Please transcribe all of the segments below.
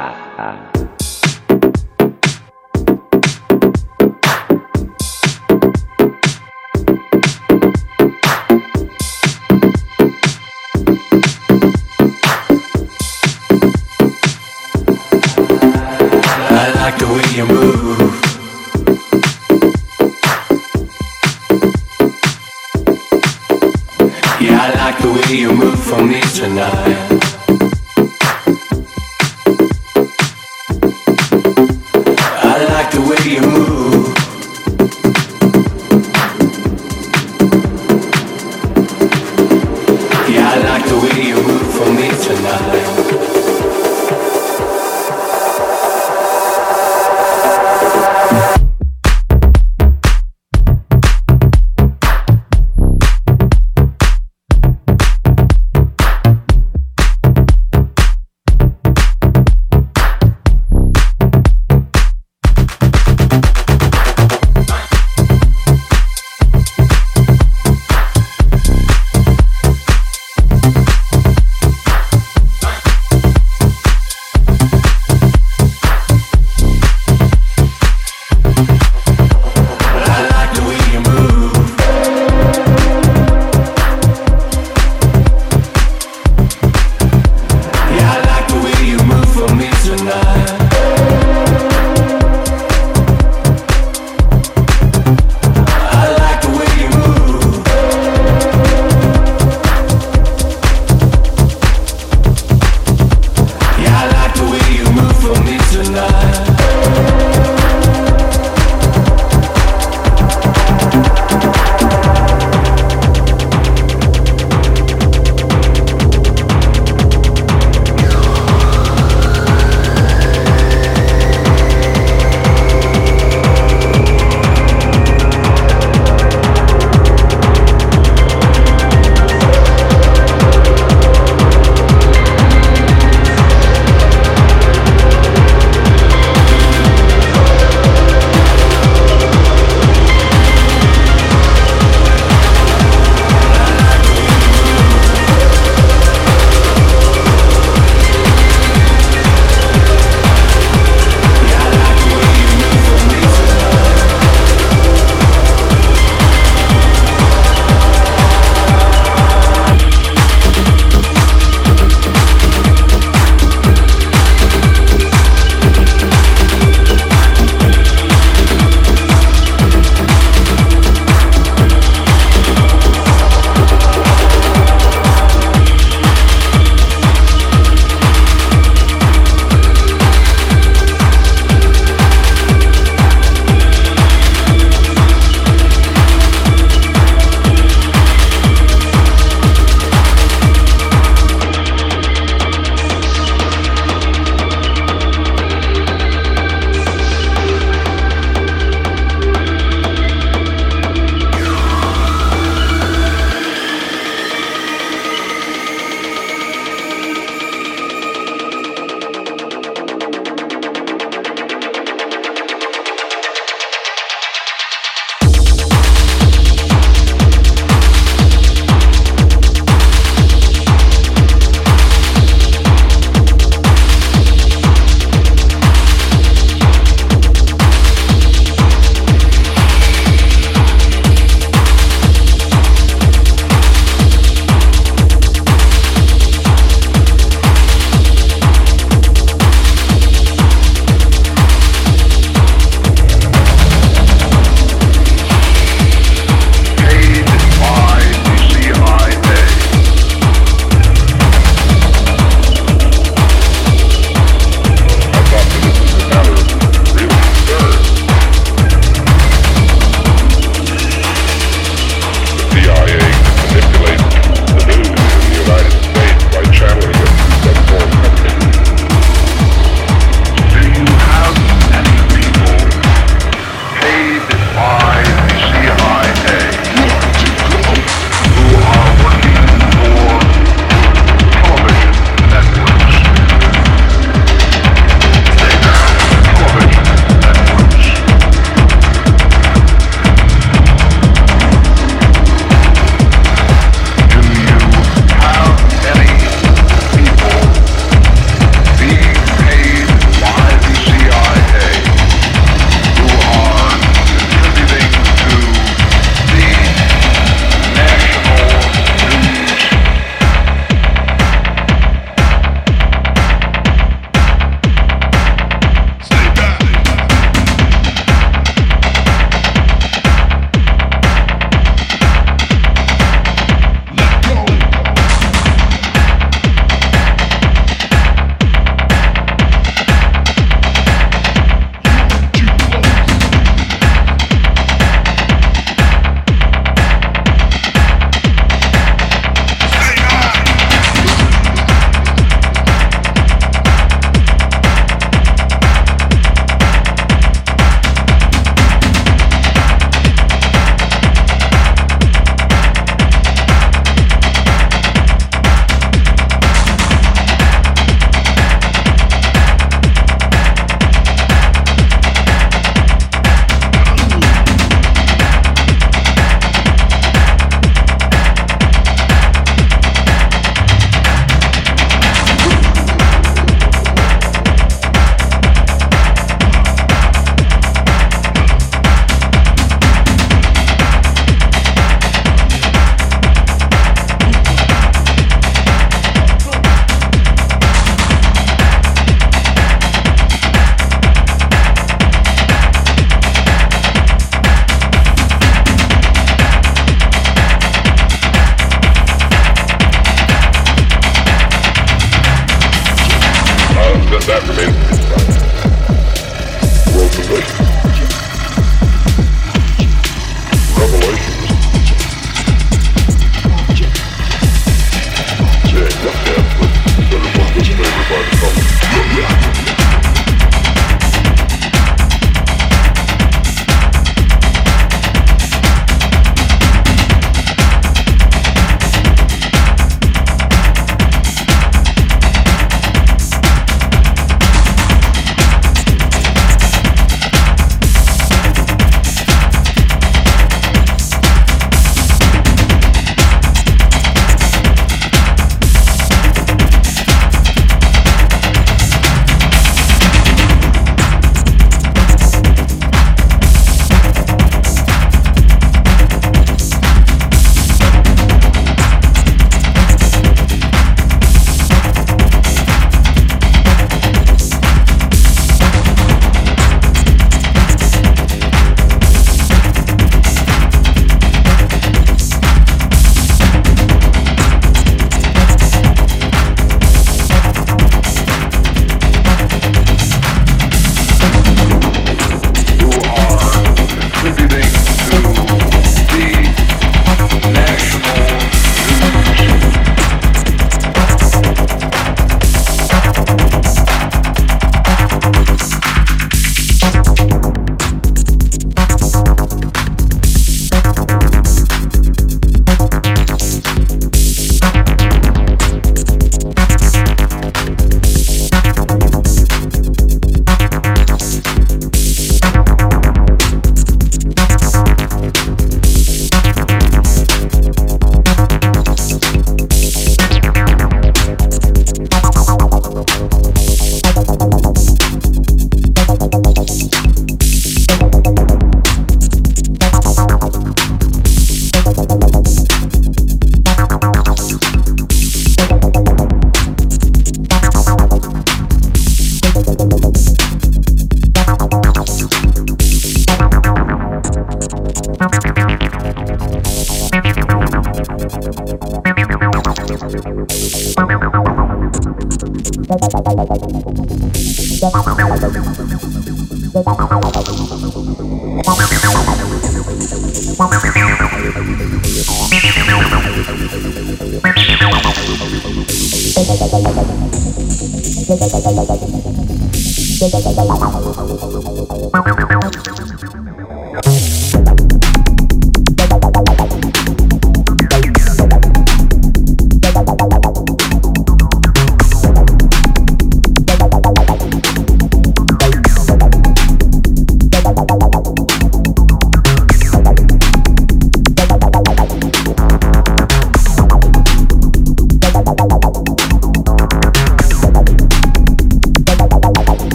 Yeah, I like the way you move for me tonight.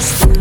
Christ.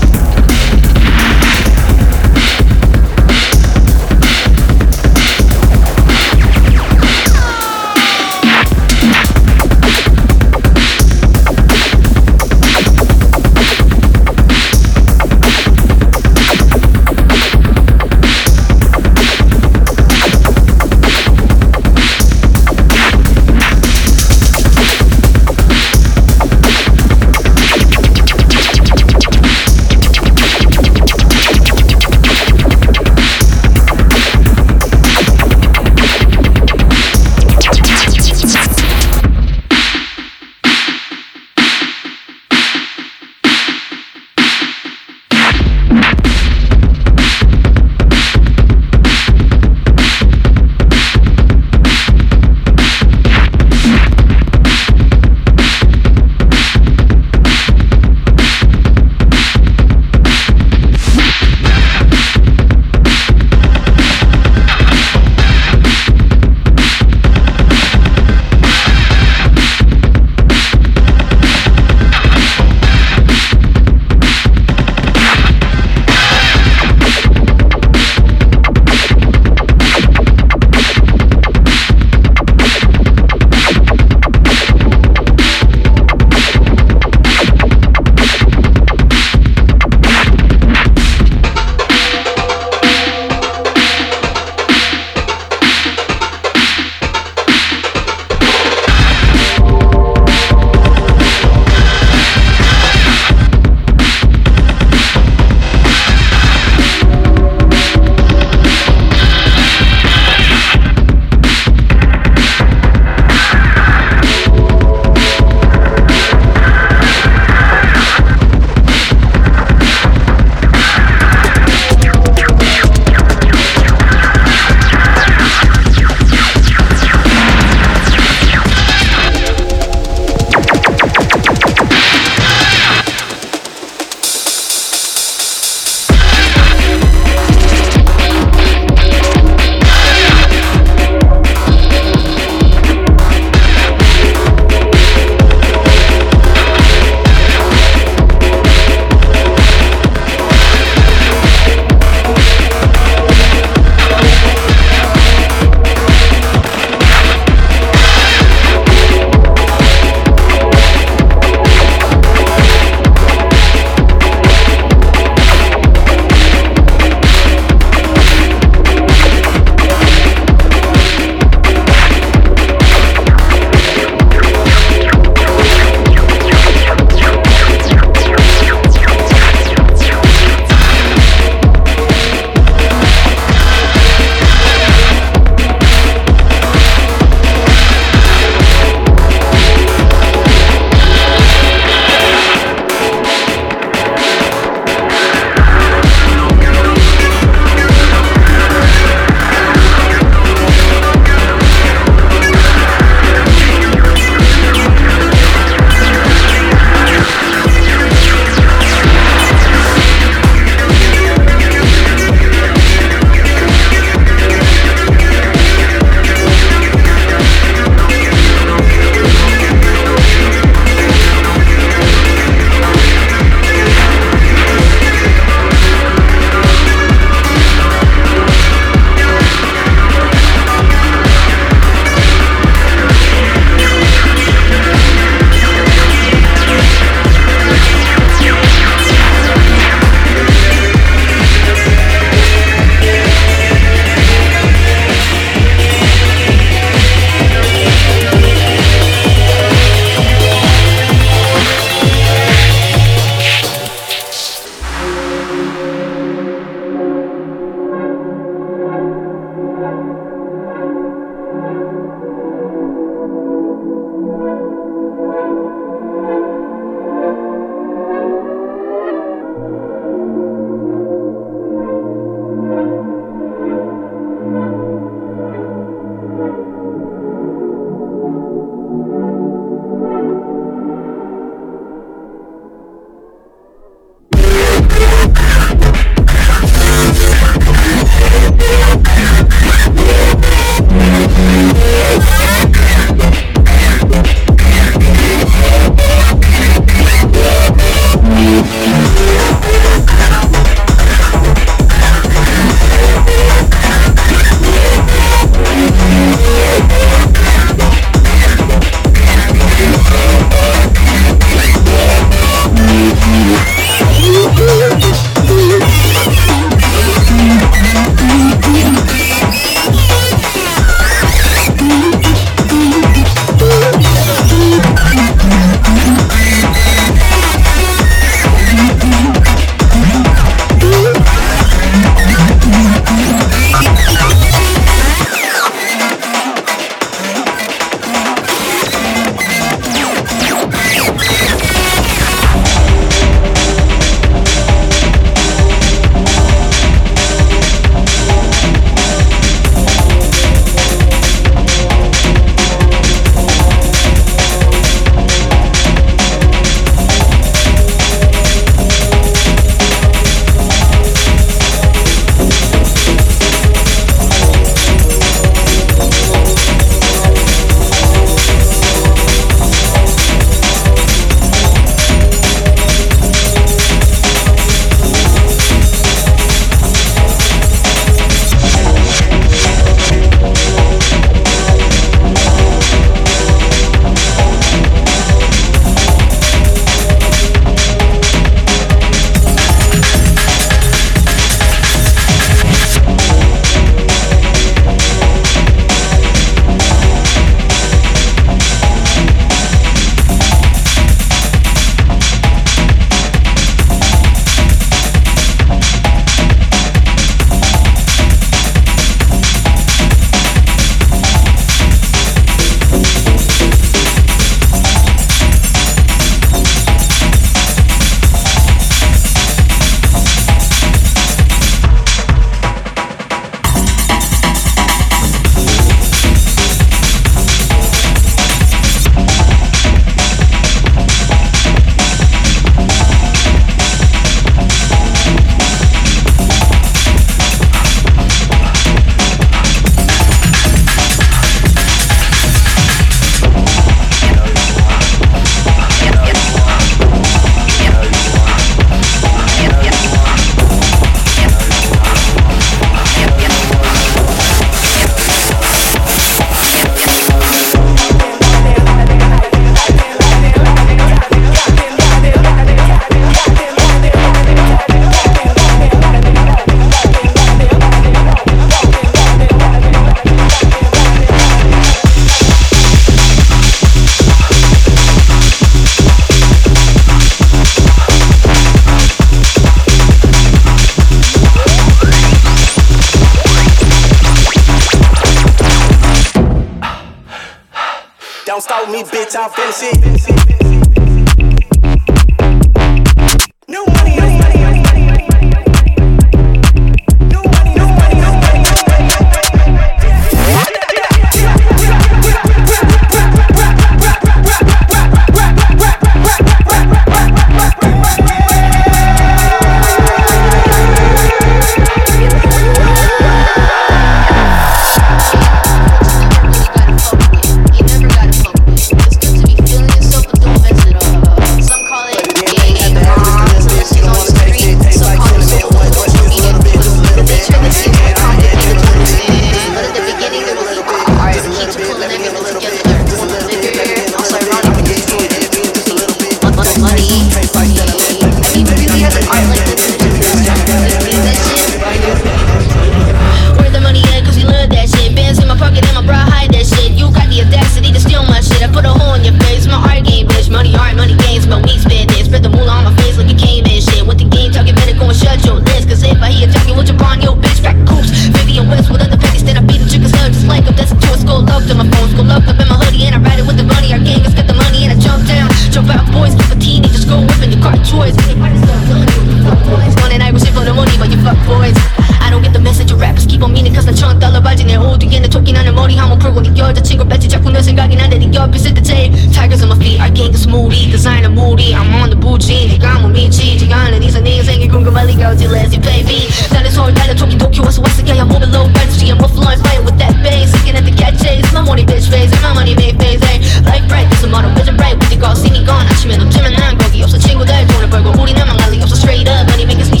난 처음 달러 바지 내 호두에는 토끼 나는 머리 한번 풀고 네 여자친구 뺐지 자꾸 내 생각이 난데 네 옆에 있을 때 제일 Tigers on my feet I can't get smoothie designer moody I'm on the b o 부지 네가 못 미치 네가 아는 이상 네 인생이 궁금할 리가 어디 Let's baby 나는 서울 달려 토끼 도쿄에서 왔어 그냥 몸을 low rise 지금 more flowers playing with that bass Looking at the cat chase my money bitch face my money made face hey Life bright this is my vision bright with the gossip 이건 아침에 넘치면 난 거기 없어 친구들 돈을 벌고 우리 나만 갈리 없어 straight up money makes me